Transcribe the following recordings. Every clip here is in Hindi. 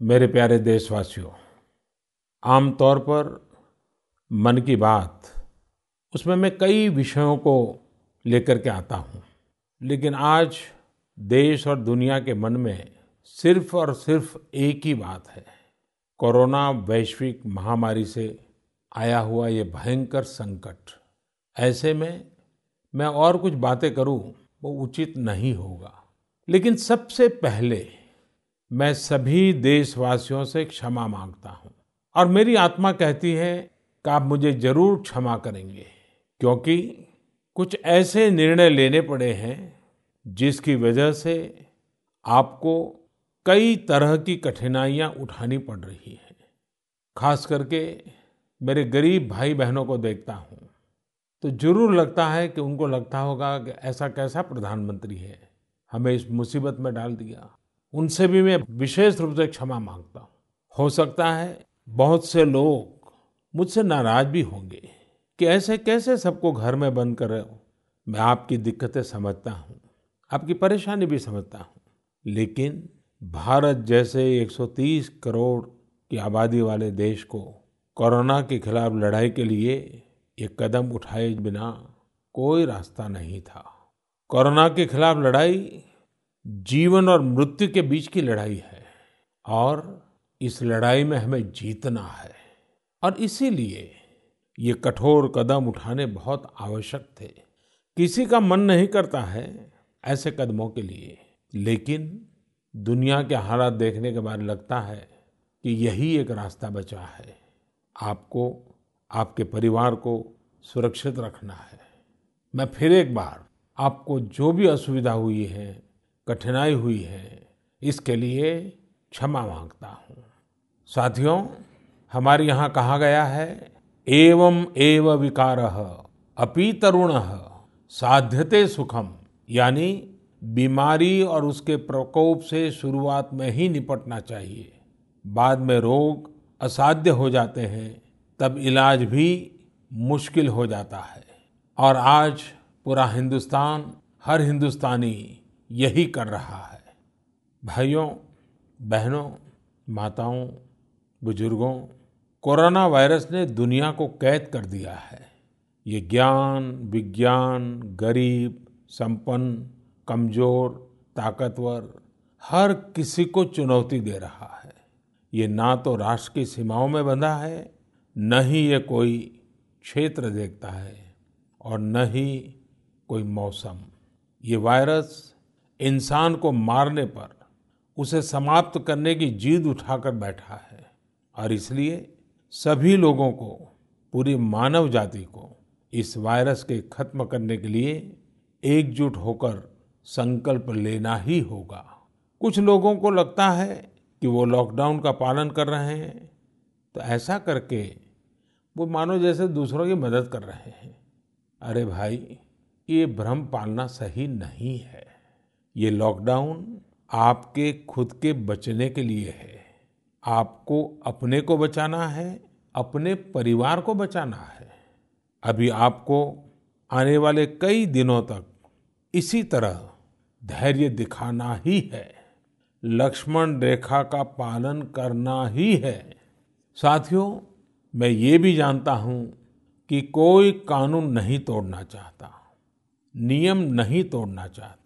मेरे प्यारे देशवासियों आमतौर पर मन की बात उसमें मैं कई विषयों को लेकर के आता हूँ, लेकिन आज देश और दुनिया के मन में सिर्फ़ और सिर्फ़ एक ही बात है, कोरोना वैश्विक महामारी से आया हुआ ये भयंकर संकट। ऐसे में मैं और कुछ बातें करूँ वो उचित नहीं होगा, लेकिन सबसे पहले मैं सभी देशवासियों से क्षमा माँगता हूँ। और मेरी आत्मा कहती है कि आप मुझे ज़रूर क्षमा करेंगे, क्योंकि कुछ ऐसे निर्णय लेने पड़े हैं जिसकी वजह से आपको कई तरह की कठिनाइयाँ उठानी पड़ रही हैं। खास करके मेरे गरीब भाई बहनों को देखता हूँ। तो ज़रूर लगता है कि उनको लगता होगा कि ऐसा कैसा प्रधानमंत्री है, हमें इस मुसीबत में डाल दिया। उनसे भी मैं विशेष रूप से क्षमा माँगता हूँ। हो सकता है बहुत से लोग मुझसे नाराज़ भी होंगे कि ऐसे कैसे सबको घर में बंद कर रहे हो मैं आपकी दिक्कतें समझता हूँ, आपकी परेशानी भी समझता हूँ। लेकिन भारत जैसे 130 करोड़ की आबादी वाले देश को कोरोना के खिलाफ लड़ाई के लिए ये कदम उठाए बिना कोई रास्ता नहीं था। कोरोना के खिलाफ लड़ाई जीवन और मृत्यु के बीच की लड़ाई है और इस लड़ाई में हमें जीतना है। और इसीलिए ये कठोर कदम उठाने बहुत आवश्यक थे। किसी का मन नहीं करता है ऐसे कदमों के लिए। लेकिन दुनिया के हालात देखने के बाद लगता है कि यही एक रास्ता बचा है। आपको, आपके परिवार को सुरक्षित रखना है। मैं फिर एक बार आपको जो भी असुविधा हुई है कठिनाई हुई है, इसके लिए क्षमा माँगता हूँ। साथियों, हमारे यहाँ कहा गया है, एवं एव विकार अपी तरुण साध्यते सुखम, यानी बीमारी और उसके प्रकोप से शुरुआत में ही निपटना चाहिए। बाद में रोग असाध्य हो जाते हैं, तब इलाज भी मुश्किल हो जाता है। और आज पूरा हिंदुस्तान, हर हिंदुस्तानी यही कर रहा है। भाइयों, बहनों, माताओं, बुज़ुर्गों, कोरोना वायरस ने दुनिया को कैद कर दिया है। ये ज्ञान, विज्ञान, गरीब, संपन्न, कमज़ोर, ताकतवर, हर किसी को चुनौती दे रहा है। ये ना तो राष्ट्र की सीमाओं में बंधा है, न ही ये कोई क्षेत्र देखता है, और न ही कोई मौसम। ये वायरस इंसान को मारने पर उसे समाप्त करने की जीद उठाकर बैठा है। और इसलिए सभी लोगों को, पूरी मानव जाति को, इस वायरस के खत्म करने के लिए एकजुट होकर संकल्प लेना ही होगा। कुछ लोगों को लगता है कि वो लॉकडाउन का पालन कर रहे हैं तो ऐसा करके वो मानो जैसे दूसरों की मदद कर रहे हैं। अरे भाई, ये भ्रम पालना सही नहीं है। ये लॉकडाउन आपके खुद के बचने के लिए है। आपको अपने को बचाना है, अपने परिवार को बचाना है। अभी आपको आने वाले कई दिनों तक इसी तरह धैर्य दिखाना ही है। लक्ष्मण रेखा का पालन करना ही है। साथियों, मैं ये भी जानता हूँ कि कोई कानून नहीं तोड़ना चाहता, नियम नहीं तोड़ना चाहता।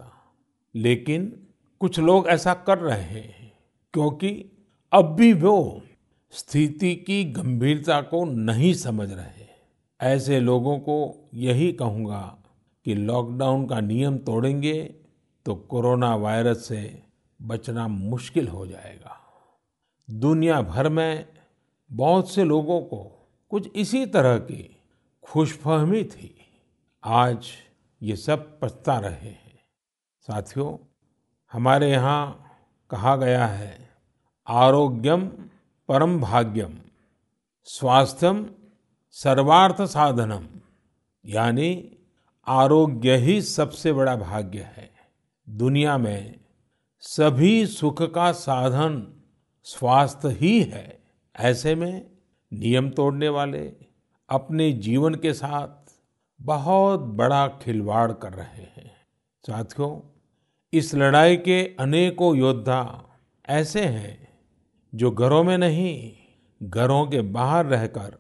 लेकिन कुछ लोग ऐसा कर रहे हैं, क्योंकि अब भी वो स्थिति की गंभीरता को नहीं समझ रहे ऐसे लोगों को यही कहूँगा कि लॉकडाउन का नियम तोड़ेंगे तो कोरोना वायरस से बचना मुश्किल हो जाएगा। दुनिया भर में बहुत से लोगों को कुछ इसी तरह की खुशफहमी थी। आज ये सब पछता रहे हैं। साथियों, हमारे यहाँ कहा गया है, आरोग्यम परम भाग्यम, स्वास्थ्यम सर्वार्थ साधनम, यानी आरोग्य ही सबसे बड़ा भाग्य है। दुनिया में सभी सुख का साधन स्वास्थ्य ही है। ऐसे में नियम तोड़ने वाले अपने जीवन के साथ बहुत बड़ा खिलवाड़ कर रहे हैं। साथियों इस लड़ाई के अनेकों योद्धा ऐसे हैं जो घरों में नहीं, घरों के बाहर रहकर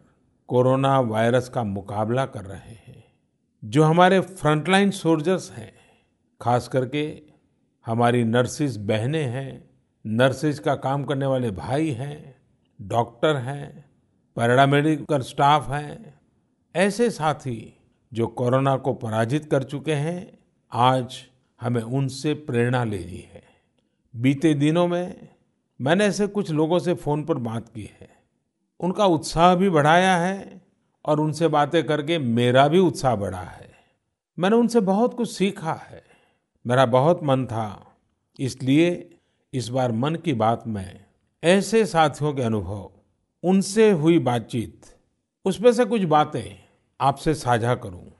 कोरोना वायरस का मुकाबला कर रहे हैं, जो हमारे फ्रंटलाइन सोल्जर्स हैं, खास करके हमारी नर्सिस बहनें हैं, नर्सिस का काम करने वाले भाई हैं, डॉक्टर हैं, पैरामेडिकल स्टाफ हैं, ऐसे साथी जो कोरोना को पराजित कर चुके हैं, आज हमें उनसे प्रेरणा लेनी है। बीते दिनों में मैंने ऐसे कुछ लोगों से फ़ोन पर बात की है। उनका उत्साह भी बढ़ाया है और उनसे बातें करके मेरा भी उत्साह बढ़ा है। मैंने उनसे बहुत कुछ सीखा है। मेरा बहुत मन था। इसलिए इस बार मन की बात में ऐसे साथियों के अनुभव, उनसे हुई बातचीत, उसमें से कुछ बातें आपसे साझा करूँ।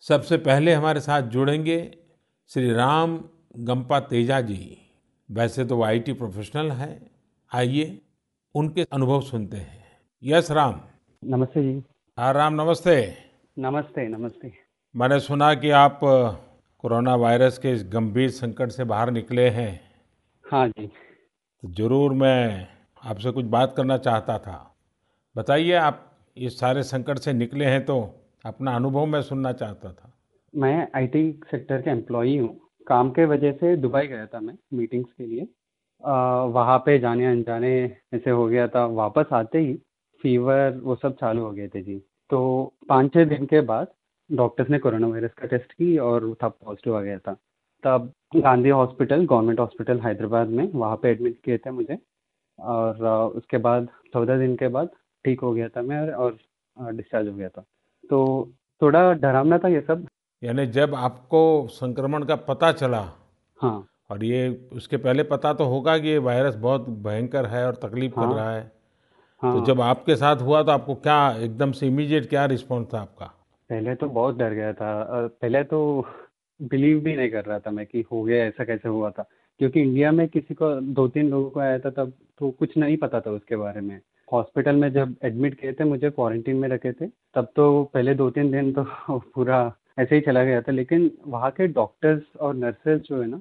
सबसे पहले हमारे साथ जुड़ेंगे श्री राम गंपा तेजा जी वैसे तो वो आईटी प्रोफेशनल हैं। आइए उनके अनुभव सुनते हैं। यस राम। नमस्ते जी। हाँ राम नमस्ते। नमस्ते नमस्ते। मैंने सुना कि आप कोरोना वायरस के इस गंभीर संकट से बाहर निकले हैं। हाँ जी। तो ज़रूर मैं आपसे कुछ बात करना चाहता था। बताइए आप इस सारे संकट से निकले हैं तो अपना अनुभव मैं सुनना चाहता था। मैं आईटी सेक्टर के एम्प्लॉई हूँ। काम के वजह से दुबई गया था मैं मीटिंग्स के लिए। वहाँ पे जाने अनजाने ऐसे हो गया था। वापस आते ही फीवर वो सब चालू हो गए थे जी। तो पाँच छः दिन के बाद डॉक्टर्स ने कोरोना वायरस का टेस्ट की और था पॉजिटिव आ गया था। तब Gandhi hospital government hospital Hyderabad में वहाँ पे एडमिट किए थे मुझे। और उसके बाद चौदह दिन के बाद ठीक हो गया था मैं और डिस्चार्ज हो गया था। तो थोड़ा डरावना था ये सब। यानी जब आपको संक्रमण का पता चला हाँ। और ये उसके पहले पता तो होगा कि ये वायरस बहुत भयंकर है और तकलीफ़ हाँ, कर रहा है हाँ। तो जब आपके साथ हुआ तो आपको क्या एकदम से इमीडिएट क्या रिस्पॉन्स था आपका? पहले तो बहुत डर गया था। पहले तो बिलीव भी नहीं कर रहा था मैं कि हो गया ऐसा कैसे हुआ था? क्योंकि इंडिया में किसी को दो तीन लोगों को आया था तब तो कुछ नहीं पता था उसके बारे में। हॉस्पिटल में जब एडमिट किए थे मुझे क्वारंटीन में रखे थे तब तो पहले दो तीन दिन तो पूरा ऐसे ही चला गया था लेकिन वहाँ के डॉक्टर्स और नर्सेज जो है ना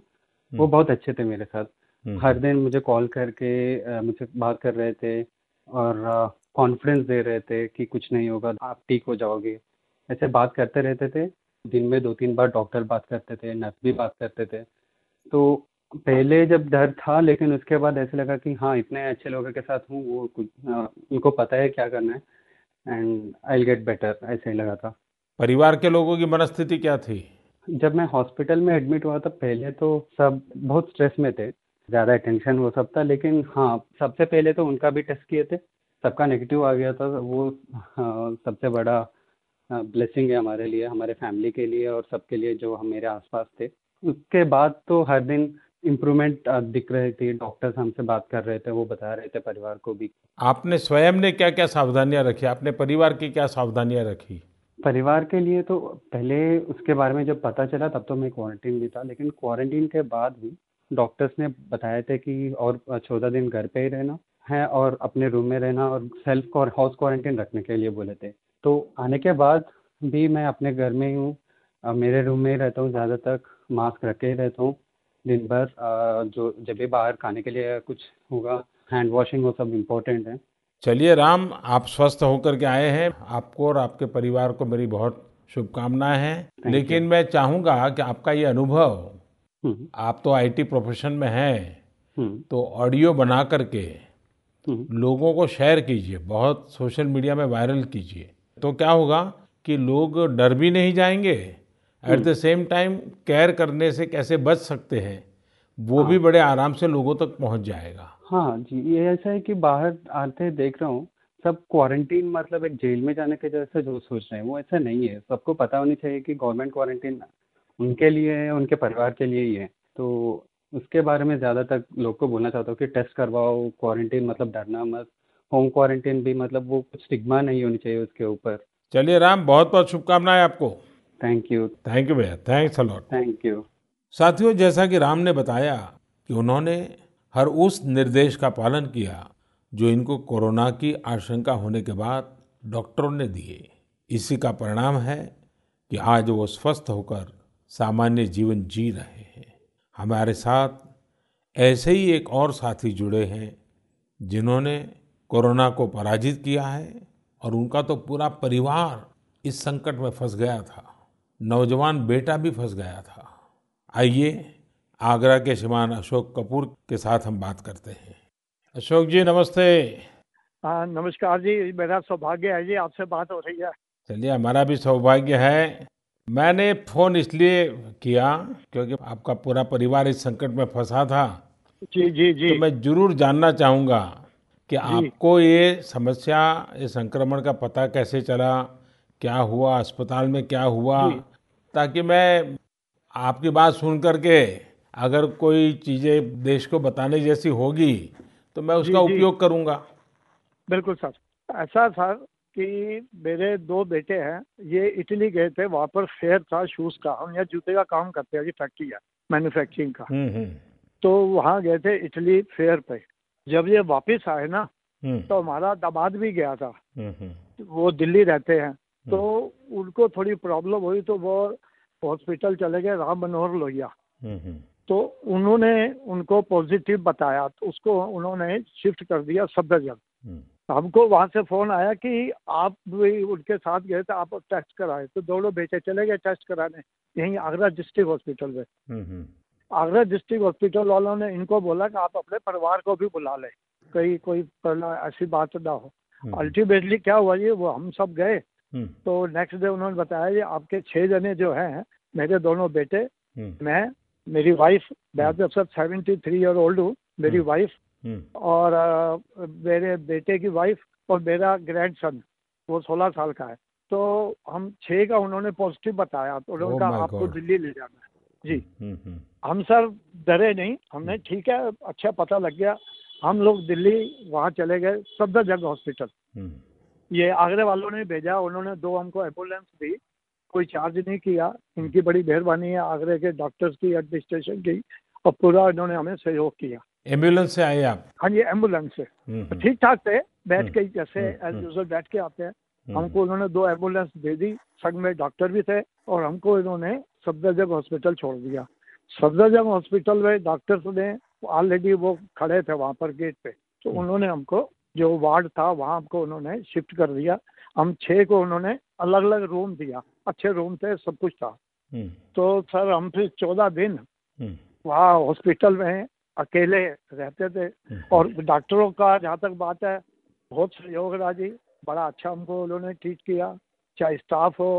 वो बहुत अच्छे थे मेरे साथ। हर दिन मुझे कॉल करके मुझसे बात कर रहे थे और कॉन्फिडेंस दे रहे थे कि कुछ नहीं होगा आप ठीक हो जाओगे। ऐसे बात करते रहते थे। दिन में दो तीन बार डॉक्टर बात करते थे नर्स भी बात करते थे। तो पहले जब डर था लेकिन उसके बाद ऐसे लगा कि हाँ इतने अच्छे लोगों के साथ हूँ वो कुछ उनको पता है क्या करना है। एंड आई गेट बेटर ऐसे ही लगा था। परिवार के लोगों की मनस्थिति क्या थी? जब मैं हॉस्पिटल में एडमिट हुआ था पहले तो सब बहुत स्ट्रेस में थे ज़्यादा टेंशन वो सब था लेकिन हाँ सबसे पहले तो उनका भी टेस्ट किए थे सबका नेगेटिव आ गया था वो हाँ, सबसे बड़ा ब्लेसिंग है हमारे लिए हमारे फैमिली के लिए और सबके लिए जो हम मेरे आसपास थे। उसके बाद तो हर दिन इम्प्रूवमेंट दिख रही थी डॉक्टर्स हमसे बात कर रहे थे वो बता रहे थे परिवार को भी। आपने स्वयं ने क्या क्या सावधानियाँ रखी? आपने परिवार की क्या सावधानियाँ रखी? परिवार के लिए तो पहले उसके बारे में जब पता चला, तब तो मैं क्वारंटीन भी था, लेकिन क्वारंटीन के बाद भी डॉक्टर्स ने बताया थे कि और चौदह दिन घर पे ही रहना है और अपने रूम में रहना और सेल्फ हाउस क्वारंटीन रखने के लिए बोले थे। तो आने के बाद भी मैं अपने घर में ही हूँ मेरे रूम में ही रहता हूँ ज़्यादा तक मास्क रख के ही रहता हूँ। दिन भर जो जब भी बाहर खाने के लिए कुछ होगा हैंड वॉशिंग वो सब इम्पोर्टेंट है। चलिए राम आप स्वस्थ होकर के आए हैं आपको और आपके परिवार को मेरी बहुत शुभकामनाएँ हैं लेकिन मैं चाहूँगा कि आपका ये अनुभव हम्म। आप तो आईटी प्रोफेशन में हैं हम्म। तो ऑडियो बना करके हम्म। लोगों को शेयर कीजिए बहुत सोशल मीडिया में वायरल कीजिए तो क्या होगा कि लोग डर भी नहीं जाएँगे at the same time care करने से कैसे बच सकते हैं वो हाँ। भी बड़े आराम से लोगों तक पहुँच जाएगा हाँ जी ये ऐसा है कि बाहर आते देख रहा हूँ सब क्वारंटीन मतलब एक जेल में जाने के जैसे जो सोच रहे हैं वो ऐसा नहीं है। सबको पता होनी चाहिए कि गवर्नमेंट क्वारंटीन उनके लिए है उनके परिवार के लिए ही है। तो उसके बारे में ज़्यादा तक लोग को बोलना चाहता हूँ कि टेस्ट करवाओ क्वारंटीन मतलब डरना मत। होम क्वारंटीन भी मतलब वो कुछ स्टिग्मा नहीं होनी चाहिए उसके ऊपर। चलिए राम बहुत बहुत शुभकामनाएँ आपको। थैंक यू थैंक यू भैया thanks a lot thank you साथियों जैसा कि राम ने बताया कि उन्होंने हर उस निर्देश का पालन किया जो इनको कोरोना की आशंका होने के बाद डॉक्टरों ने दिए। इसी का परिणाम है कि आज वो स्वस्थ होकर सामान्य जीवन जी रहे हैं। हमारे साथ ऐसे ही एक और साथी जुड़े हैं जिन्होंने कोरोना को पराजित किया है और उनका तो पूरा परिवार इस संकट में फंस गया था। नौजवान बेटा भी फंस गया था। आइए आगरा के श्रीमान अशोक कपूर के साथ हम बात करते हैं। अशोक जी नमस्ते। हाँ नमस्कार जी मेरा सौभाग्य है जी आपसे बात हो रही है। चलिए हमारा भी सौभाग्य है। मैंने फ़ोन इसलिए किया क्योंकि आपका पूरा परिवार इस संकट में फंसा था। जी जी जी। तो मैं ज़रूर जानना चाहूँगा कि आपको ये समस्या ये संक्रमण का पता कैसे चला? क्या हुआ? अस्पताल में क्या हुआ? ताकि मैं आपकी बात सुन करके अगर कोई चीज़ें देश को बताने जैसी होगी तो मैं उसका उपयोग करूँगा। बिल्कुल सर। ऐसा सर कि मेरे दो बेटे हैं ये इटली गए थे वहाँ पर फेयर था शूज़ का हम यहाँ जूते का काम करते हैं फैक्ट्री है मैन्युफैक्चरिंग का। हम्म हम्म। तो वहाँ गए थे इटली फेयर पे। जब ये वापस आए ना हम्म। तो हमारा दामाद भी गया था। वो दिल्ली रहते हैं। तो उनको थोड़ी प्रॉब्लम हुई तो वो हॉस्पिटल चले गए राम मनोहर लोहिया तो उन्होंने उनको पॉजिटिव बताया तो उसको उन्होंने शिफ्ट कर दिया सफदरजंग हम्म। हमको वहाँ से फ़ोन आया कि आप भी उनके साथ गए थे आप टेस्ट कराए तो दोनों बेटे चले गए टेस्ट कराने यहीं आगरा डिस्ट्रिक्ट हॉस्पिटल में। हम्म हम्म। आगरा डिस्ट्रिक्ट हॉस्पिटल वालों ने इनको बोला कि आप अपने परिवार को भी बुला लें कहीं कोई पहला ऐसी बात ना हो। अल्टीमेटली क्या हुआ जी वो हम सब गए। तो नेक्स्ट डे उन्होंने बताया जी आपके छह जने जो हैं मेरे दोनों बेटे मैं मेरी वाइफ मैं तो सब सेवेंटी थ्री ईयर ओल्ड हूँ मेरी हम्म। वाइफ हम्म, और अ, मेरे बेटे की वाइफ और मेरा ग्रैंड सन वो सोलह साल का है। तो हम छः का उन्होंने पॉजिटिव बताया तो उन्होंने Oh कहा आपको दिल्ली ले जाना है। जी। हम्म, हम्म, हम सर डरे नहीं हमने ठीक है अच्छा पता लग गया। हम लोग दिल्ली वहाँ चले गए सफदरजंग हॉस्पिटल हम्म, ये आगरे वालों ने भेजा उन्होंने दो हमको एंबुलेंस दी कोई चार्ज नहीं किया। इनकी बड़ी मेहरबानी है आगरे के डॉक्टर्स की एडमिनिस्ट्रेशन की और पूरा इन्होंने हमें सहयोग किया। एंबुलेंस से आए आप? हाँ जी एंबुलेंस से। हम्म, हम्म, ठीक ठाक थे बैठ हम्म, के जैसे एज। यूजल बैठ के आते हैं। हमको उन्होंने दो एंबुलेंस दे दी संग में डॉक्टर भी थे और हमको इन्होंने सफदरजंग हॉस्पिटल छोड़ दिया। सफदरजंग हॉस्पिटल में डॉक्टर्स ने ऑलरेडी वो खड़े थे वहाँ पर गेट पे। तो। उन्होंने हमको जो वार्ड था वहाँ हमको उन्होंने शिफ्ट कर दिया। हम छः को उन्होंने अलग अलग रूम दिया अच्छे रूम थे सब कुछ था। हम्म, तो सर हम फिर चौदह दिन हम्म, वहाँ हॉस्पिटल में अकेले रहते थे हम्म, और डॉक्टरों का जहाँ तक बात है बहुत सहयोग रहा जी। बड़ा अच्छा हमको उन्होंने ट्रीट किया चाहे स्टाफ हो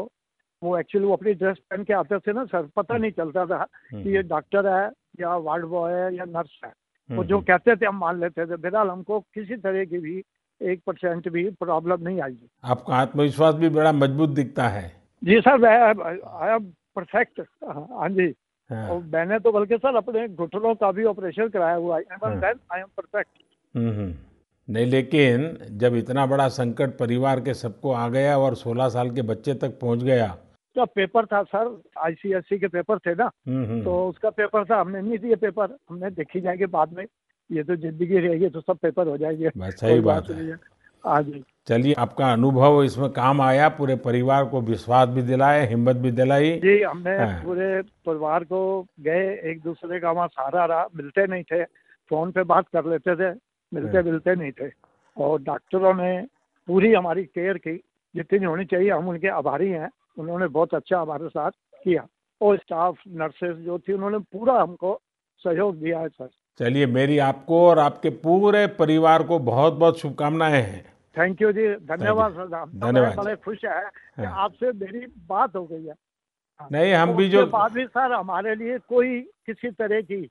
वो एक्चुअली वो अपनी ड्रेस पहन के आते थे ना सर पता नहीं चलता था कि ये डॉक्टर है या वार्ड बॉय है या नर्स है। वो जो कहते थे हम मान लेते थे। फ़िलहाल हमको किसी तरह की भी एक परसेंट भी प्रॉब्लम नहीं आई आपका आत्मविश्वास भी बड़ा मज़बूत दिखता है। जी सर आई एम परफेक्ट। हाँ जी। हाँ, और मैंने तो बल्कि सर अपने घुटनों का भी ऑपरेशन कराया हुआ है। I am perfect. नहीं लेकिन जब इतना बड़ा संकट परिवार के सबको आ गया और 16 साल के बच्चे तक पहुँच गया। का पेपर था सर आईसीएससी के पेपर थे ना। हम्म, हम्म, तो उसका पेपर था हमने नहीं दिए पेपर। हमने देखी जाएगी बाद में। ये तो ज़िंदगी रहेगी तो सब पेपर हो जाएँगे। बस सही बात है। हाँ। जी। चलिए आपका अनुभव इसमें काम आया पूरे परिवार को विश्वास भी दिलाया हिम्मत भी दिलाई। जी हमने हाँ। पूरे परिवार को गए एक दूसरे का वहाँ सहारा रहा मिलते नहीं थे। फ़ोन पे बात कर लेते थे मिलते हाँ। मिलते नहीं थे। और डॉक्टरों ने पूरी हमारी केयर की जितनी होनी चाहिए हम उनके आभारी हैं। उन्होंने बहुत अच्छा हमारे साथ किया। और स्टाफ नर्सेज जो थी उन्होंने पूरा हमको सहयोग दिया है सर। चलिए मेरी आपको और आपके पूरे परिवार को बहुत बहुत शुभकामनाएँ हैं थैंक यू जी धन्यवाद सर तो धन्यवाद। बड़े खुश है कि हाँ। आपसे मेरी बात हो गई है हाँ। नहीं हम और भी जो बाद भी सर हमारे लिए कोई किसी तरह की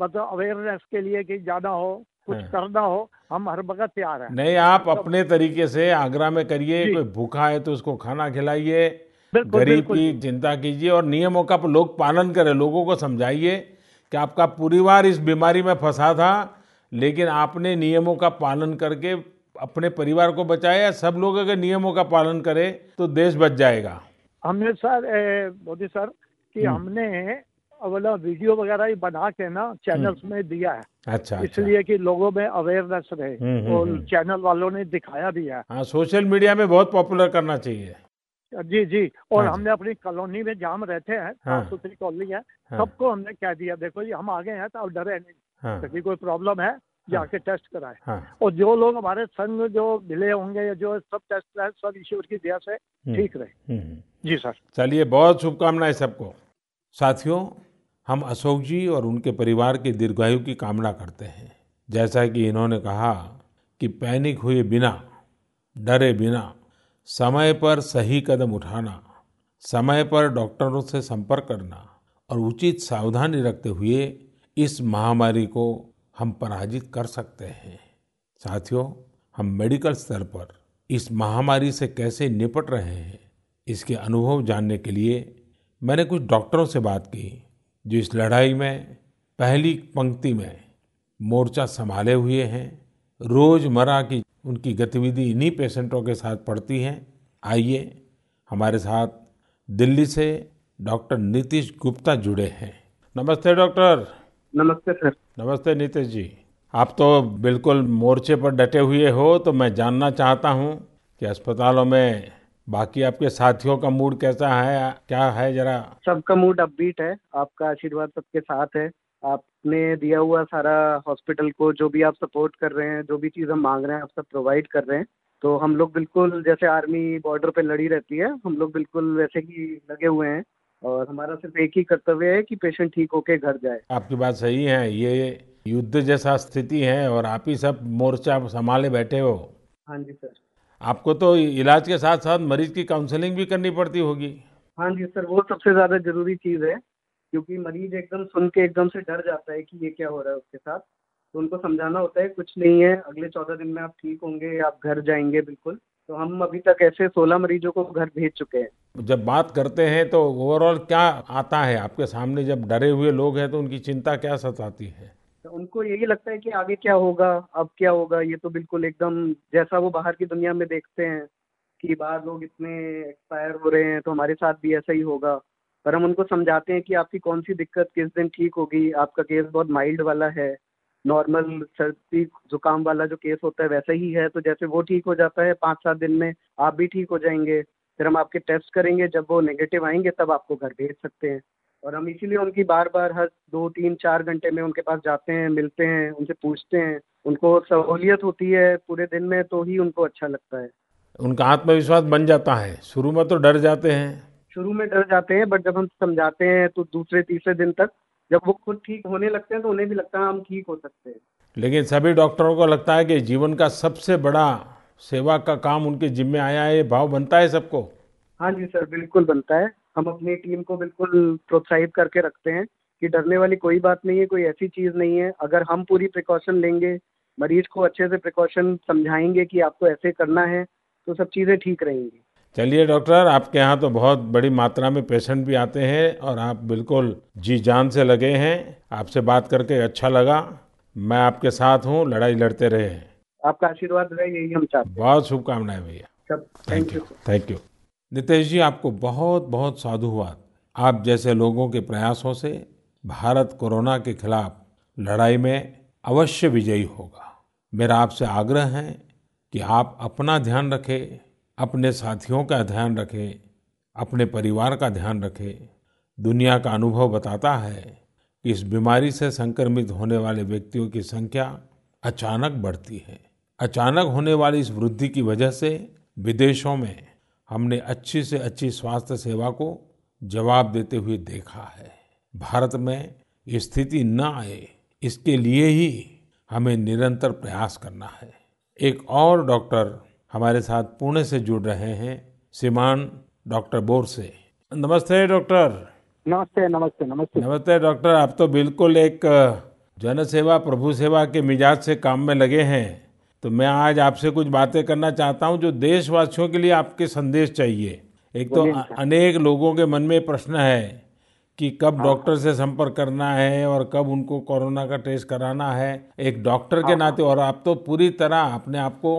मतलब अवेयरनेस के लिए कि जाना हो कुछ हाँ। करना हो हम हर वक्त तैयार हैं नहीं आप तो अपने तरीके से आगरा में करिए कोई भूखा है तो उसको खाना खिलाइए गरीब की चिंता कीजिए और नियमों का लोग पालन करें लोगों को समझाइए कि आपका परिवार इस बीमारी में फंसा था लेकिन आपने नियमों का पालन करके अपने परिवार को बचाया सब लोग अगर नियमों का पालन करें तो देश बच जाएगा। हमने सर मोदी सर कि हम्म। हमने अवला वीडियो वगैरह ही बना के ना चैनल्स में दिया है। अच्छा इसलिए अच्छा। इसलिए कि लोगों में अवेयरनेस रहे हम्म, हम्म, और हम्म। चैनल वालों ने दिखाया भी है। हाँ सोशल मीडिया में बहुत पॉपुलर करना चाहिए। जी जी। और हाँ हमने अपनी कॉलोनी में जहाँ हम रहते हैं हाँ। सुथरी कॉलोनी है हाँ। सबको हमने कह दिया देखो जी हम आ गए हैं तो अब डरे नहीं। हाँ। यदि कोई प्रॉब्लम है जाके टेस्ट कराए। हाँ। और जो लोग हमारे संग जो मिले होंगे या जो सब टेस्ट कराए सब ईश्वर की दया से ठीक रहे। हम्म, हम्म। जी सर। चलिए बहुत शुभकामनाएँ सबको। साथियों हम अशोक जी और उनके परिवार की दीर्घायु की कामना करते हैं। जैसा कि इन्होंने कहा कि पैनिक हुए बिना डरे बिना समय पर सही कदम उठाना, समय पर डॉक्टरों से संपर्क करना और उचित सावधानी रखते हुए इस महामारी को हम पराजित कर सकते हैं। साथियों, हम मेडिकल स्तर पर इस महामारी से कैसे निपट रहे हैं, इसके अनुभव जानने के लिए मैंने कुछ डॉक्टरों से बात की, जो इस लड़ाई में, पहली पंक्ति में मोर्चा संभाले हुए हैं। रोज़मर्रा की उनकी गतिविधि इन्हीं पेशेंटों के साथ पड़ती है। आइए हमारे साथ दिल्ली से डॉक्टर नीतीश गुप्ता जुड़े हैं। नमस्ते डॉक्टर। नमस्ते सर। नमस्ते नीतीश जी। आप तो बिल्कुल मोर्चे पर डटे हुए हो तो मैं जानना चाहता हूँ कि अस्पतालों में बाकी आपके साथियों का मूड कैसा है? क्या है जरा? सबका मूड अपबीट है। आपका आशीर्वाद सबके साथ है। आपने दिया हुआ सारा हॉस्पिटल को जो भी आप सपोर्ट कर रहे हैं जो भी चीज़ हम मांग रहे हैं आप सब प्रोवाइड कर रहे हैं। तो हम लोग बिल्कुल जैसे आर्मी बॉर्डर पे लड़ी रहती है हम लोग बिल्कुल वैसे ही लगे हुए हैं। और हमारा सिर्फ़ एक ही कर्तव्य है कि पेशेंट ठीक होके घर जाए। आपकी बात सही है ये युद्ध जैसा स्थिति है और आप ही सब मोर्चा संभाले बैठे हो। हाँ जी सर। आपको तो इलाज के साथ साथ मरीज़ की काउंसलिंग भी करनी पड़ती होगी। हाँ जी सर वो सबसे ज़्यादा ज़रूरी चीज़ है। क्योंकि मरीज़ एकदम सुन के एकदम से डर जाता है कि ये क्या हो रहा है उसके साथ। तो उनको समझाना होता है कुछ नहीं है अगले चौदह दिन में आप ठीक होंगे आप घर जाएँगे बिल्कुल। तो हम अभी तक ऐसे सोलह मरीजों को घर भेज चुके हैं। जब बात करते हैं तो ओवरऑल क्या आता है? आपके सामने जब डरे हुए लोग हैं तो उनकी चिंता क्या सताती है? तो उनको यही लगता है कि आगे क्या होगा अब क्या होगा ये तो बिल्कुल एकदम जैसा वो बाहर की दुनिया में देखते हैं कि बाहर लोग इतने एक्सपायर हो रहे हैं तो हमारे साथ भी ऐसा ही होगा। पर हम उनको समझाते हैं कि आपकी कौन सी दिक्कत, किस दिन ठीक होगी, आपका केस बहुत माइल्ड वाला है नॉर्मल सर्दी, जुकाम वाला जो केस होता है वैसा ही है तो जैसे वो ठीक हो जाता है पाँच सात दिन में आप भी ठीक हो जाएँगे, फिर हम आपके टेस्ट करेंगे, जब वो नेगेटिव आएँगे, तब आपको घर भेज सकते हैं। और हम इसीलिए उनकी बार बार हर दो, तीन, चार घंटे में उनके पास जाते हैं, मिलते हैं, उनसे पूछते हैं, उनको सहूलियत होती है पूरे दिन में तो ही उनको अच्छा लगता है। उनका आत्मविश्वास बन जाता है। शुरू में तो डर जाते हैं शुरू में डर जाते हैं बट जब हम समझाते हैं तो दूसरे तीसरे दिन तक जब वो खुद ठीक होने लगते हैं तो उन्हें भी लगता है हम ठीक हो सकते हैं। लेकिन सभी डॉक्टरों को लगता है कि जीवन का सबसे बड़ा सेवा का काम उनके जिम्मे आया है ये भाव बनता है सबको? हाँ जी सर बिल्कुल बनता है। हम अपनी टीम को बिल्कुल प्रोत्साहित करके रखते हैं कि डरने वाली कोई बात नहीं है कोई ऐसी चीज़ नहीं है। अगर हम पूरी प्रिकॉशन लेंगे मरीज़ को अच्छे से प्रिकॉशन समझाएँगे कि आपको ऐसे करना है तो सब चीज़ें ठीक रहेंगी। चलिए डॉक्टर आपके यहाँ तो बहुत बड़ी मात्रा में पेशेंट भी आते हैं और आप बिल्कुल जी जान से लगे हैं। आपसे बात करके अच्छा लगा। मैं आपके साथ हूँ लड़ाई लड़ते रहे। आपका आशीर्वाद रहे यही हम चाहते बहुत शुभकामनाएँ भैया। Thank you thank you Nitesh ji आपको बहुत बहुत साधुवाद। आप जैसे लोगों के प्रयासों से भारत कोरोना के खिलाफ लड़ाई में अवश्य विजयी होगा। मेरा आपसे आग्रह है कि आप अपना ध्यान रखें अपने साथियों का ध्यान रखें, अपने परिवार का ध्यान रखें। दुनिया का अनुभव बताता है कि इस बीमारी से संक्रमित होने वाले व्यक्तियों की संख्या अचानक बढ़ती है। अचानक होने वाली इस वृद्धि की वजह से विदेशों में हमने अच्छी से अच्छी स्वास्थ्य सेवा को जवाब देते हुए देखा है। भारत में ये स्थिति न आए, इसके लिए ही हमें निरंतर प्रयास करना है। एक और डॉक्टर हमारे साथ पुणे से जुड़ रहे हैं श्रीमान डॉक्टर बोर से। नमस्ते डॉक्टर। नमस्ते नमस्ते नमस्ते। नमस्ते डॉक्टर आप तो बिल्कुल एक जन सेवा प्रभु सेवा के मिजाज से काम में लगे हैं। तो मैं आज आपसे कुछ बातें करना चाहता हूँ जो देशवासियों के लिए आपके संदेश चाहिए। एक तो अनेक लोगों के मन में प्रश्न है कि कब डॉक्टर से संपर्क करना है और कब उनको कोरोना का टेस्ट कराना है। एक डॉक्टर के नाते और आप तो पूरी तरह अपने आप को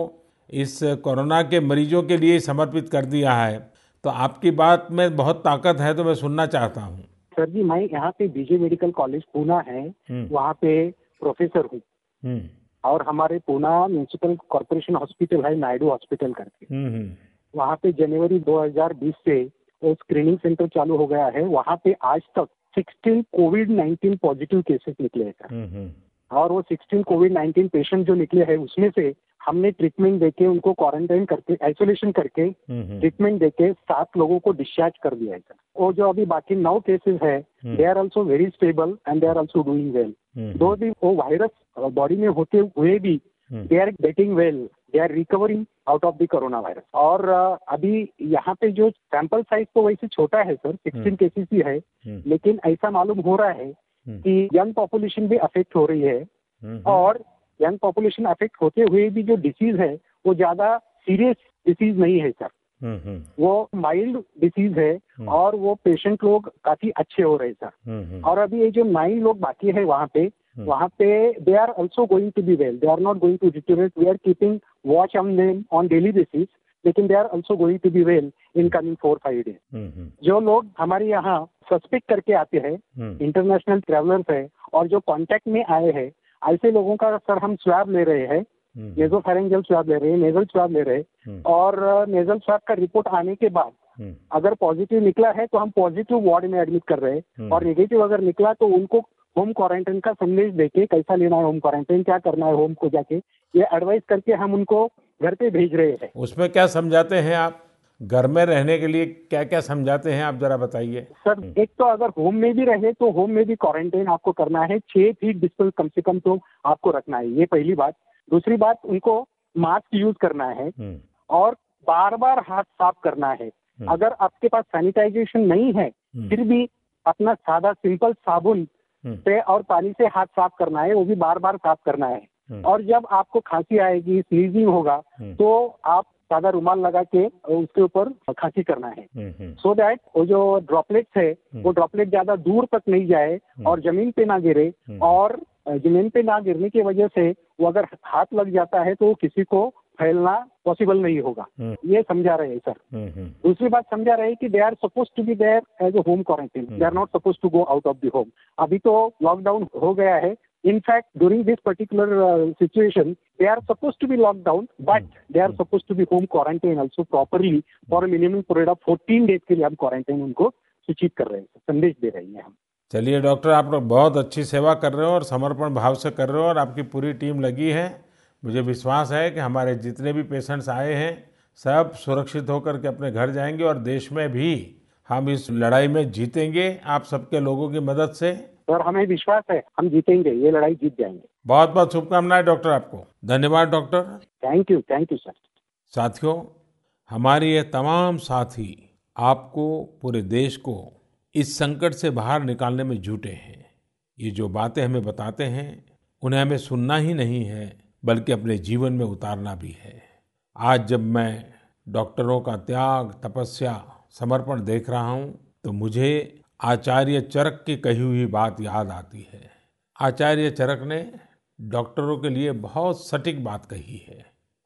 इस कोरोना के मरीजों के लिए समर्पित कर दिया है। तो आपकी बात में बहुत ताकत है तो मैं सुनना चाहता हूँ। सर जी मैं यहाँ पे बीजे मेडिकल कॉलेज पूना है वहाँ पे प्रोफेसर हूँ। और हमारे पूना म्यूनिसिपल कॉरपोरेशन हॉस्पिटल है नायडू हॉस्पिटल करके। वहाँ पे जनवरी 2020 से वो स्क्रीनिंग सेंटर चालू हो गया है। वहाँ पे आज तक 16 कोविड 19 पॉजिटिव केसेस निकले हैं सर। और वो 16 कोविड 19 पेशेंट जो निकले हैं उसमें से हमने ट्रीटमेंट देके उनको क्वारंटाइन करके आइसोलेशन करके ट्रीटमेंट देके सात लोगों को डिस्चार्ज कर दिया है। सर वो जो अभी बाकी नौ केसेस है they are also very stable and they are also doing well दो भी वो वायरस बॉडी में होते हुए भी they are getting well they are recovering out of the corona virus और अभी यहाँ पे जो सैंपल साइज़ तो वैसे छोटा है सर सिक्सटीन केसेस ही है लेकिन ऐसा मालूम हो रहा है कि यंग पॉपुलेशन भी अफेक्ट हो रही है। और यंग पॉपुलेशन अफेक्ट होते हुए भी जो डिसीज है वो ज़्यादा सीरियस डिसीज नहीं है सर। वो माइल्ड डिसीज है और वो पेशेंट लोग काफ़ी अच्छे हो रहे सर। और अभी ये जो नाइन लोग बाकी है वहाँ पे वहाँ पे they are also going to be well they are not going to deteriorate we are keeping watch on them on daily basis लेकिन they are also going to be well in coming four five days जो लोग हमारे यहाँ सस्पेक्ट करके आते हैं इंटरनेशनल ट्रेवलर्स है और जो कांटेक्ट में आए हैं ऐसे लोगों का सर हम स्वैब ले रहे हैं नेजो फेरेंजल स्वैब ले रहे हैं नेजल स्वैब ले रहे हैं और नेजल स्वैब का रिपोर्ट आने के बाद अगर पॉजिटिव निकला है तो हम पॉजिटिव वार्ड में एडमिट कर रहे हैं और नेगेटिव अगर निकला तो उनको होम क्वारंटाइन का संदेश देके कैसा लेना है होम क्वारंटाइन क्या करना है होम को जाके ये एडवाइस करके हम उनको घर पे भेज रहे हैं। उसमें क्या समझाते हैं आप? घर में रहने के लिए क्या क्या समझाते हैं आप जरा बताइए। सर एक तो अगर होम में भी रहे तो होम में भी क्वारंटाइन आपको करना है छह फीट डिस्टेंस कम से कम तो आपको रखना है ये पहली बात। दूसरी बात उनको मास्क यूज़ करना है और बार बार हाथ साफ़ करना है। अगर आपके पास सैनिटाइजेशन नहीं है फिर भी अपना सादा सिंपल साबुन से और पानी से हाथ साफ़ करना है वो भी बार बार साफ़ करना है। और जब आपको खांसी आएगी स्नीजिंग होगा तो आप सादा रुमाल लगा के उसके ऊपर खांसी करना है। सो दैट वो जो ड्रॉपलेट्स है वो ड्रॉपलेट ज़्यादा दूर तक नहीं जाए और ज़मीन पे ना गिरे और ज़मीन पे ना गिरने की वजह से वो अगर हाथ लग जाता है तो किसी को फैलना पॉसिबल नहीं होगा। ये समझा रहे हैं सर दूसरी बात समझा रहे हैं कि they are suppose to be there as a home quarantine they are not suppose to go out of the home अभी तो लॉकडाउन हो गया है in fact during this particular uh, situation they are supposed to be locked down but they are supposed to be home quarantine also properly for a minimum period of 14 days के लिए हम क्वारंटाइन उनको सूचित कर रहे हैं संदेश दे रहे हैं हम। चलिए डॉक्टर आप लोग बहुत अच्छी सेवा कर रहे हो और समर्पण भाव से कर रहे हो और आपकी पूरी टीम लगी है। मुझे विश्वास है कि हमारे जितने भी पेशेंट्स आए हैं सब सुरक्षित होकर के अपने घर जाएँगे और देश में भी हम इस लड़ाई में जीतेंगे। आप सबके लोगों की मदद से और हमें विश्वास है हम जीतेंगे ये लड़ाई जीत जाएँगे। बहुत बहुत शुभकामनाएँ डॉक्टर आपको। धन्यवाद doctor. Thank you thank you sir साथियों हमारे ये तमाम साथी आपको पूरे देश को इस संकट से बाहर निकालने में जुटे हैं। ये जो बातें हमें बताते हैं उन्हें हमें सुनना ही नहीं है बल्कि अपने जीवन में उतारना भी है। आज जब मैं डॉक्टरों का त्याग तपस्या समर्पण देख रहा हूँ तो मुझे आचार्य चरक की कही हुई बात याद आती है। आचार्य चरक ने डॉक्टरों के लिए बहुत सटीक बात कही है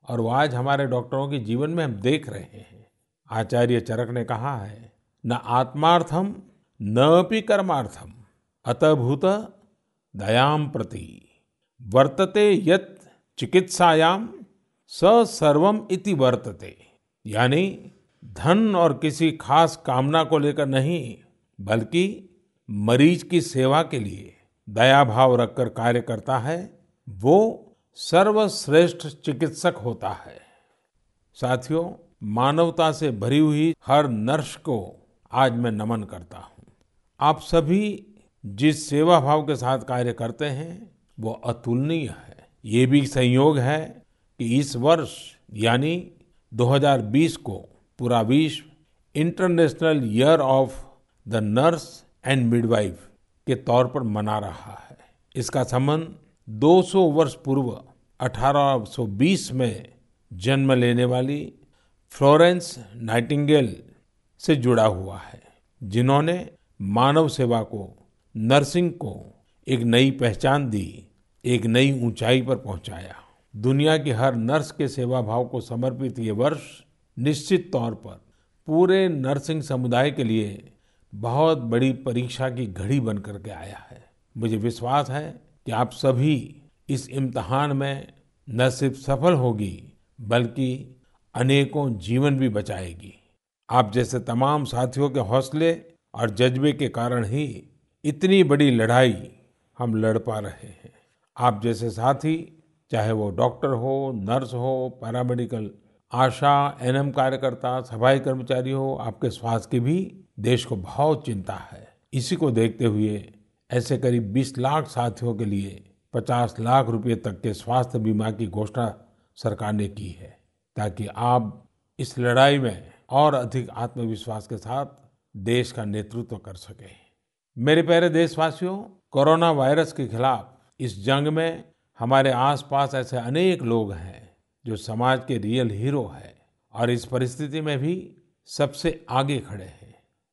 और वो आज हमारे डॉक्टरों के जीवन में हम देख रहे हैं। आचार्य चरक ने कहा है, न आत्मार्थम न भी कर्मार्थम अतभूत दयाम प्रति, वर्तते यत चिकित्सायाम सर्वम इति वर्तते। यानी धन और किसी खास कामना को लेकर नहीं बल्कि मरीज़ की सेवा के लिए दया भाव रखकर कार्य करता है, वो सर्वश्रेष्ठ चिकित्सक होता है। साथियों, मानवता से भरी हुई हर नर्स को आज मैं नमन करता हूँ। आप सभी जिस सेवा भाव के साथ कार्य करते हैं, वो अतुलनीय है। ये भी संयोग है कि इस वर्ष, यानी 2020 को पूरा विश्व international year of the nurse and midwife के तौर पर मना रहा है। इसका संबंध 200 वर्ष पूर्व 1820 में जन्म लेने वाली फ्लोरेंस नाइटिंगेल से जुड़ा हुआ है, जिन्होंने मानव सेवा को, नर्सिंग को एक नई पहचान दी, एक नई ऊंचाई पर पहुँचाया। दुनिया की हर नर्स के सेवा भाव को समर्पित ये वर्ष निश्चित तौर पर पूरे नर्सिंग समुदाय के लिए बहुत बड़ी परीक्षा की घड़ी बन करके आया है। मुझे विश्वास है कि आप सभी इस इम्तहान में न सिर्फ़ सफल होगी, बल्कि अनेकों जीवन भी बचाएगी। आप जैसे तमाम साथियों के हौसले और जज्बे के कारण ही इतनी बड़ी लड़ाई हम लड़ पा रहे हैं। आप जैसे साथी, चाहे वो डॉक्टर हो, नर्स हो, पैरामेडिकल, आशा, एनएम कार्यकर्ता, सफ़ाई कर्मचारी हो, आपके स्वास्थ्य की भी देश को बहुत चिंता है। इसी को देखते हुए ऐसे करीब 20 लाख साथियों के लिए 50 लाख रुपए तक के स्वास्थ्य बीमा की घोषणा सरकार ने की है, ताकि आप इस लड़ाई में और अधिक आत्मविश्वास के साथ देश का नेतृत्व कर सके। मेरे प्यारे देशवासियों, कोरोना वायरस के खिलाफ इस जंग में हमारे आसपास ऐसे अनेक लोग हैं जो समाज के रियल हीरो है और इस परिस्थिति में भी सबसे आगे खड़े हैं।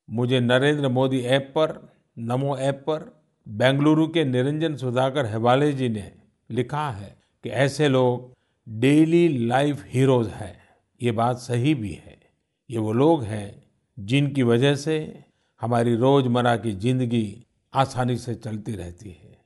मुझे नरेंद्र मोदी ऐप पर, नमो ऐप पर, बेंगलुरु के निरंजन सुधाकर हेवाले जी ने लिखा है कि ऐसे लोग डेली लाइफ हीरोज हैं। ये बात सही भी है। ये वो लोग हैं जिनकी वजह से हमारी रोज़मर्रा की ज़िंदगी आसानी से चलती रहती है।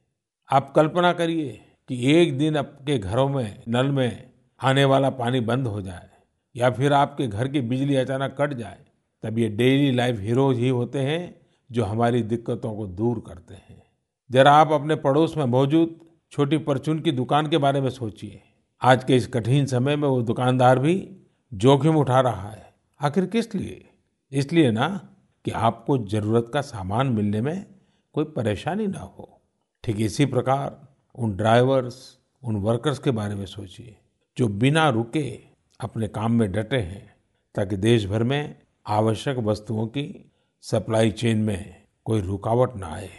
आप कल्पना करिए कि एक दिन आपके घरों में, नल में आने वाला पानी बंद हो जाए या फिर आपके घर की बिजली अचानक कट जाए। तब ये डेली लाइफ हीरोज ही होते हैं जो हमारी दिक्कतों को दूर करते हैं। जरा आप अपने पड़ोस में मौजूद छोटी परचून की दुकान के बारे में सोचिए। आज के इस कठिन समय में वो दुकानदार भी जोखिम उठा रहा है। आखिर किस लिए? इसलिए ना कि आपको ज़रूरत का सामान मिलने में कोई परेशानी ना हो। ठीक इसी प्रकार उन ड्राइवर्स उन वर्कर्स के बारे में सोचिए, जो बिना रुके अपने काम में डटे हैं, ताकि देश भर में आवश्यक वस्तुओं की सप्लाई चेन में कोई रुकावट ना आए।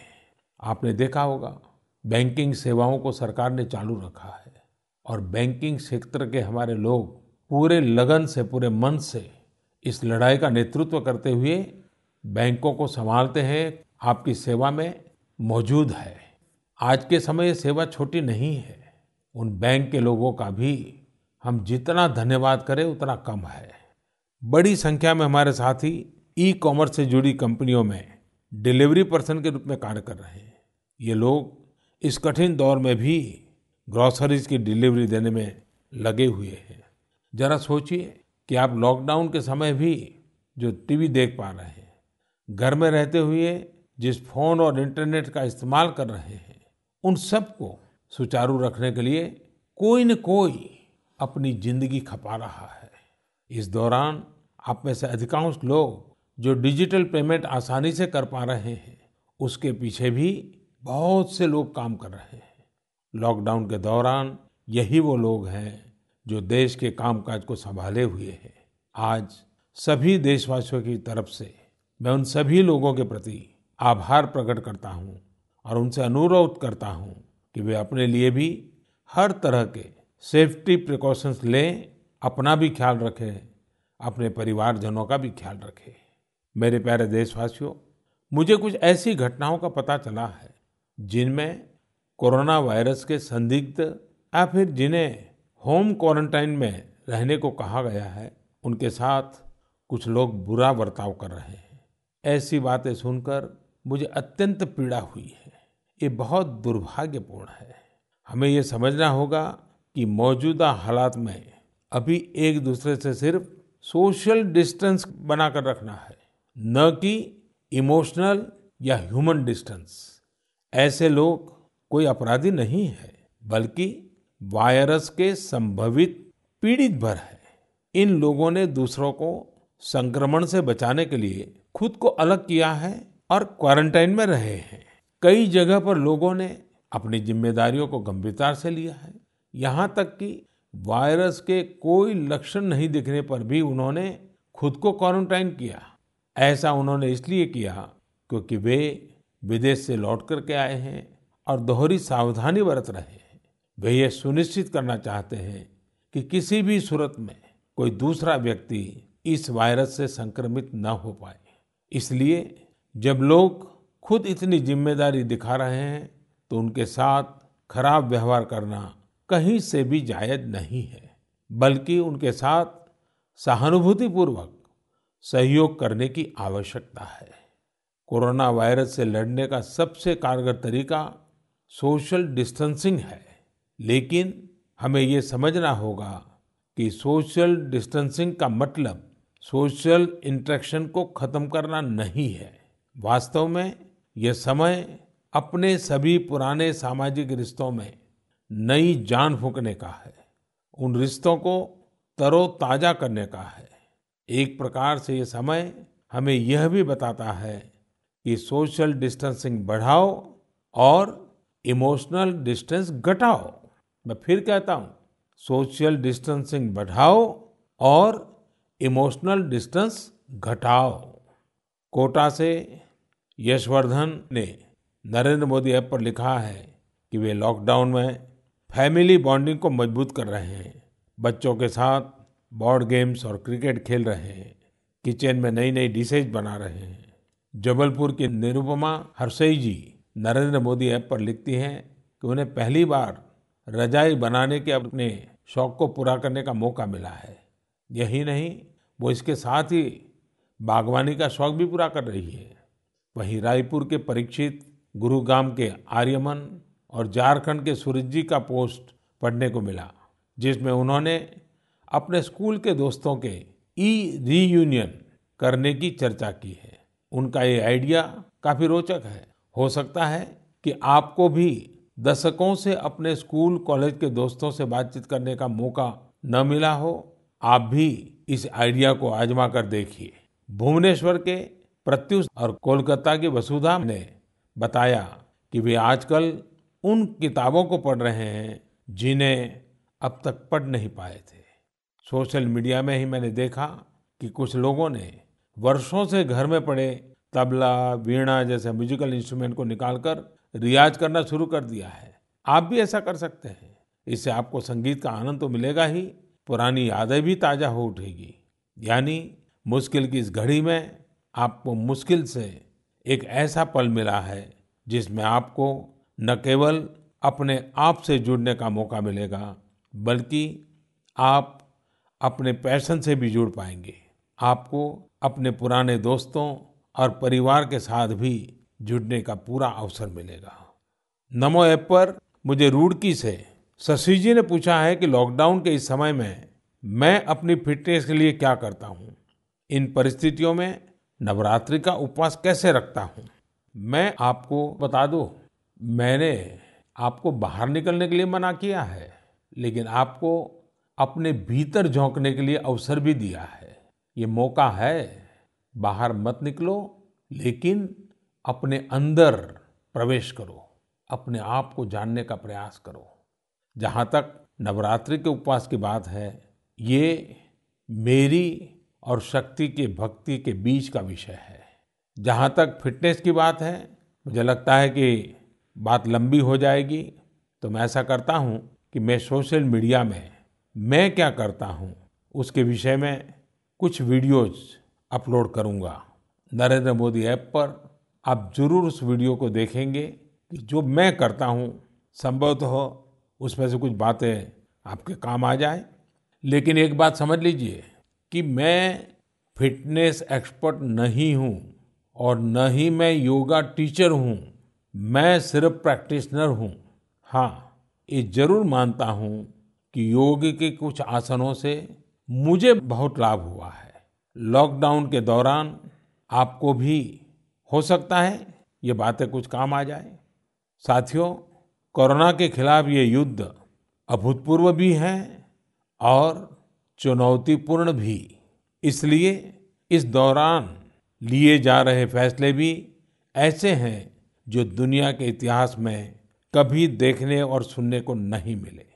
आपने देखा होगा बैंकिंग सेवाओं को सरकार ने चालू रखा है और बैंकिंग क्षेत्र के हमारे लोग पूरे लगन से, पूरे मन से इस लड़ाई का नेतृत्व करते हुए बैंकों को संभालते हैं, आपकी सेवा में मौजूद है। आज के समय ये सेवा छोटी नहीं है। उन बैंक के लोगों का भी हम जितना धन्यवाद करें, उतना कम है। बड़ी संख्या में हमारे साथी ई कॉमर्स से जुड़ी कंपनियों में डिलीवरी पर्सन के रूप में कार्य कर रहे हैं। ये लोग इस कठिन दौर में भी ग्रोसरीज की डिलीवरी देने में लगे हुए हैं। जरा सोचिए कि आप लॉकडाउन के समय भी जो टीवी देख पा रहे हैं, घर में रहते हुए जिस फ़ोन और इंटरनेट का इस्तेमाल कर रहे हैं, उन सबको सुचारू रखने के लिए कोई न कोई अपनी ज़िंदगी खपा रहा है। इस दौरान आप में से अधिकांश लोग जो डिजिटल पेमेंट आसानी से कर पा रहे हैं, उसके पीछे भी बहुत से लोग काम कर रहे हैं। लॉकडाउन के दौरान यही वो लोग हैं जो देश के कामकाज को संभाले हुए हैं। आज सभी देशवासियों की तरफ़ से मैं उन सभी लोगों के प्रति आभार प्रकट करता हूँ और उनसे अनुरोध करता हूँ कि वे अपने लिए भी हर तरह के सेफ्टी प्रिकॉशंस लें अपना भी ख्याल रखें, अपने परिवारजनों का भी ख्याल रखें। मेरे प्यारे देशवासियों, मुझे कुछ ऐसी घटनाओं का पता चला है, जिनमें कोरोना वायरस के संदिग्ध या फिर जिन्हें होम क्वारंटाइन में रहने को कहा गया है, उनके साथ कुछ लोग बुरा बर्ताव कर रहे हैं। ऐसी बातें सुनकर मुझे अत्यंत पीड़ा हुई है। ये बहुत दुर्भाग्यपूर्ण है। हमें ये समझना होगा कि मौजूदा हालात में अभी एक दूसरे से सिर्फ़ सोशल डिस्टेंस बनाकर रखना है, न कि इमोशनल या ह्यूमन डिस्टेंस। ऐसे लोग कोई अपराधी नहीं है, बल्कि वायरस के संभवित पीड़ित भर है। इन लोगों ने दूसरों को संक्रमण से बचाने के लिए खुद को अलग किया है और क्वारंटाइन में रहे हैं। कई जगह पर लोगों ने अपनी जिम्मेदारियों को गंभीरता से लिया है। यहाँ तक कि वायरस के कोई लक्षण नहीं दिखने पर भी उन्होंने खुद को क्वारंटाइन किया। ऐसा उन्होंने इसलिए किया क्योंकि वे विदेश से लौट करके आए हैं और दोहरी सावधानी बरत रहे हैं। वे ये सुनिश्चित करना चाहते हैं कि किसी भी सूरत में कोई दूसरा व्यक्ति इस वायरस से संक्रमित न हो पाए। इसलिए जब लोग खुद इतनी ज़िम्मेदारी दिखा रहे हैं तो उनके साथ खराब व्यवहार करना कहीं से भी जायज़ नहीं है, बल्कि उनके साथ सहानुभूतिपूर्वक सहयोग करने की आवश्यकता है। कोरोना वायरस से लड़ने का सबसे कारगर तरीका सोशल डिस्टेंसिंग है, लेकिन हमें ये समझना होगा कि सोशल डिस्टेंसिंग का मतलब सोशल इंटरेक्शन को खत्म करना नहीं है। वास्तव में यह समय अपने सभी पुराने सामाजिक रिश्तों में नई जान फूकने का है, उन रिश्तों को तरोताजा करने का है। एक प्रकार से ये समय हमें यह भी बताता है कि सोशल डिस्टेंसिंग बढ़ाओ और इमोशनल डिस्टेंस घटाओ। मैं फिर कहता हूँ, सोशल डिस्टेंसिंग बढ़ाओ और इमोशनल डिस्टेंस घटाओ। कोटा से यशवर्धन ने नरेंद्र मोदी ऐप पर लिखा है कि वे लॉकडाउन में फैमिली बॉन्डिंग को मज़बूत कर रहे हैं। बच्चों के साथ बोर्ड गेम्स और क्रिकेट खेल रहे हैं। किचन में नई नई डिशेज बना रहे हैं। जबलपुर की निरुपमा हरसई जी नरेंद्र मोदी ऐप पर लिखती हैं कि उन्हें पहली बार रजाई बनाने के अपने शौक को पूरा करने का मौका मिला है। यही नहीं, वो इसके साथ ही बागवानी का शौक भी पूरा कर रही है। वहीं रायपुर के परीक्षित गुरुग्राम के आर्यमन और झारखंड के सूरज जी का पोस्ट पढ़ने को मिला, जिसमें उन्होंने अपने स्कूल के दोस्तों के ई रीयूनियन करने की चर्चा की है। उनका ये आइडिया काफ़ी रोचक है। हो सकता है कि आपको भी दशकों से अपने स्कूल, कॉलेज के दोस्तों से बातचीत करने का मौका न मिला हो, आप भी इस आइडिया को आजमा कर देखिए। भुवनेश्वर के प्रत्युष और कोलकाता की वसुधा ने बताया कि वे आजकल उन किताबों को पढ़ रहे हैं जिन्हें अब तक पढ़ नहीं पाए थे। सोशल मीडिया में ही मैंने देखा कि कुछ लोगों ने वर्षों से घर में पड़े तबला, वीणा जैसे म्यूजिकल इंस्ट्रूमेंट को निकालकर रियाज करना शुरू कर दिया है। आप भी ऐसा कर सकते हैं। इससे आपको संगीत का आनंद तो मिलेगा ही, पुरानी यादें भी ताज़ा हो उठेगी। यानी मुश्किल की इस घड़ी में आपको मुश्किल से एक ऐसा पल मिला है जिसमें आपको न केवल अपने आप से जुड़ने का मौका मिलेगा, बल्कि आप अपने पैशन से भी जुड़ पाएँगे। आपको अपने पुराने दोस्तों और परिवार के साथ भी जुड़ने का पूरा अवसर मिलेगा। नमो ऐप पर मुझे रुड़की से शशि जी ने पूछा है कि लॉकडाउन के इस समय में मैं अपनी फिटनेस के लिए क्या करता हूँ। इन परिस्थितियों में नवरात्रि का उपवास कैसे रखता हूँ? मैं आपको बता दूँ। मैंने आपको बाहर निकलने के लिए मना किया है, लेकिन आपको अपने भीतर झोंकने के लिए अवसर भी दिया है। ये मौका है, बाहर मत निकलो, लेकिन अपने अंदर प्रवेश करो, अपने आप को जानने का प्रयास करो। जहाँ तक नवरात्रि के उपवास की बात है, ये मेरी और शक्ति के भक्ति के बीच का विषय है। जहाँ तक फिटनेस की बात है, मुझे लगता है कि बात लंबी हो जाएगी तो मैं ऐसा करता हूँ कि मैं सोशल मीडिया में, मैं क्या करता हूँ, उसके विषय में कुछ वीडियोस अपलोड करूँगा। नरेंद्र मोदी ऐप पर आप ज़रूर उस वीडियो को देखेंगे कि जो मैं करता हूँ, संभवतः हो उसमें से कुछ बातें आपके काम आ जाए। लेकिन एक बात समझ लीजिए कि मैं फिटनेस एक्सपर्ट नहीं हूँ और न ही मैं योगा टीचर हूँ। मैं सिर्फ़ प्रैक्टिशनर हूँ। हाँ ये ज़रूर मानता हूँ कि योग के कुछ आसनों से मुझे बहुत लाभ हुआ है। लॉकडाउन के दौरान आपको भी हो सकता है ये बातें कुछ काम आ जाए। साथियों, कोरोना के खिलाफ ये युद्ध अभूतपूर्व भी है और चुनौतीपूर्ण भी। इसलिए इस दौरान लिए जा रहे फैसले भी ऐसे हैं जो दुनिया के इतिहास में कभी देखने और सुनने को नहीं मिले।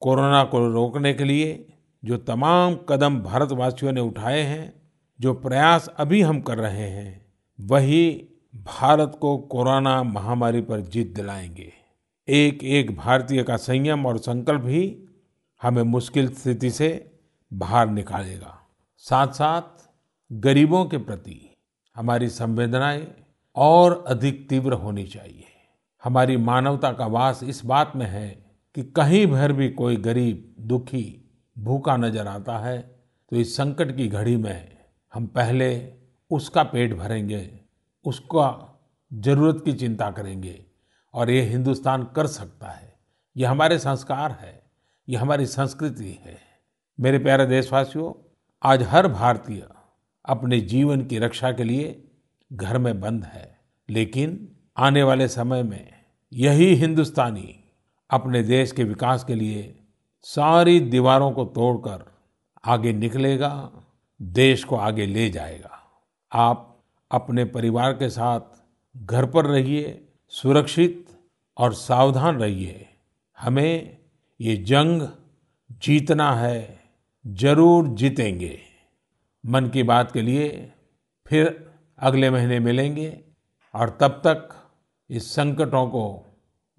कोरोना को रोकने के लिए जो तमाम कदम भारतवासियों ने उठाए हैं, जो प्रयास अभी हम कर रहे हैं, वही भारत को कोरोना महामारी पर जीत दिलाएँगे। एक एक भारतीय का संयम और संकल्प ही हमें मुश्किल स्थिति से बाहर निकालेगा। साथ साथ गरीबों के प्रति हमारी संवेदनाएँ और अधिक तीव्र होनी चाहिए। हमारी मानवता का वास इस बात में है कि कहीं भर भी कोई गरीब, दुखी, भूखा नज़र आता है तो इस संकट की घड़ी में हम पहले उसका पेट भरेंगे, उसका ज़रूरत की चिंता करेंगे और ये हिंदुस्तान कर सकता है। ये हमारे संस्कार है, ये हमारी संस्कृति है। मेरे प्यारे देशवासियों, आज हर भारतीय अपने जीवन की रक्षा के लिए घर में बंद है। लेकिन आने वाले समय में यही हिंदुस्तानी अपने देश के विकास के लिए सारी दीवारों को तोड़कर आगे निकलेगा, देश को आगे ले जाएगा। आप अपने परिवार के साथ घर पर रहिए, सुरक्षित और सावधान रहिए। हमें ये जंग जीतना है, ज़रूर जीतेंगे। मन की बात के लिए फिर अगले महीने मिलेंगे और तब तक इस संकटों को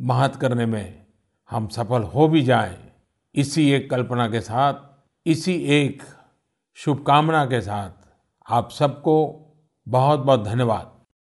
महत करने में हम सफल हो भी जाएँ। इसी एक कल्पना के साथ, इसी एक शुभकामना के साथ आप सबको बहुत बहुत धन्यवाद।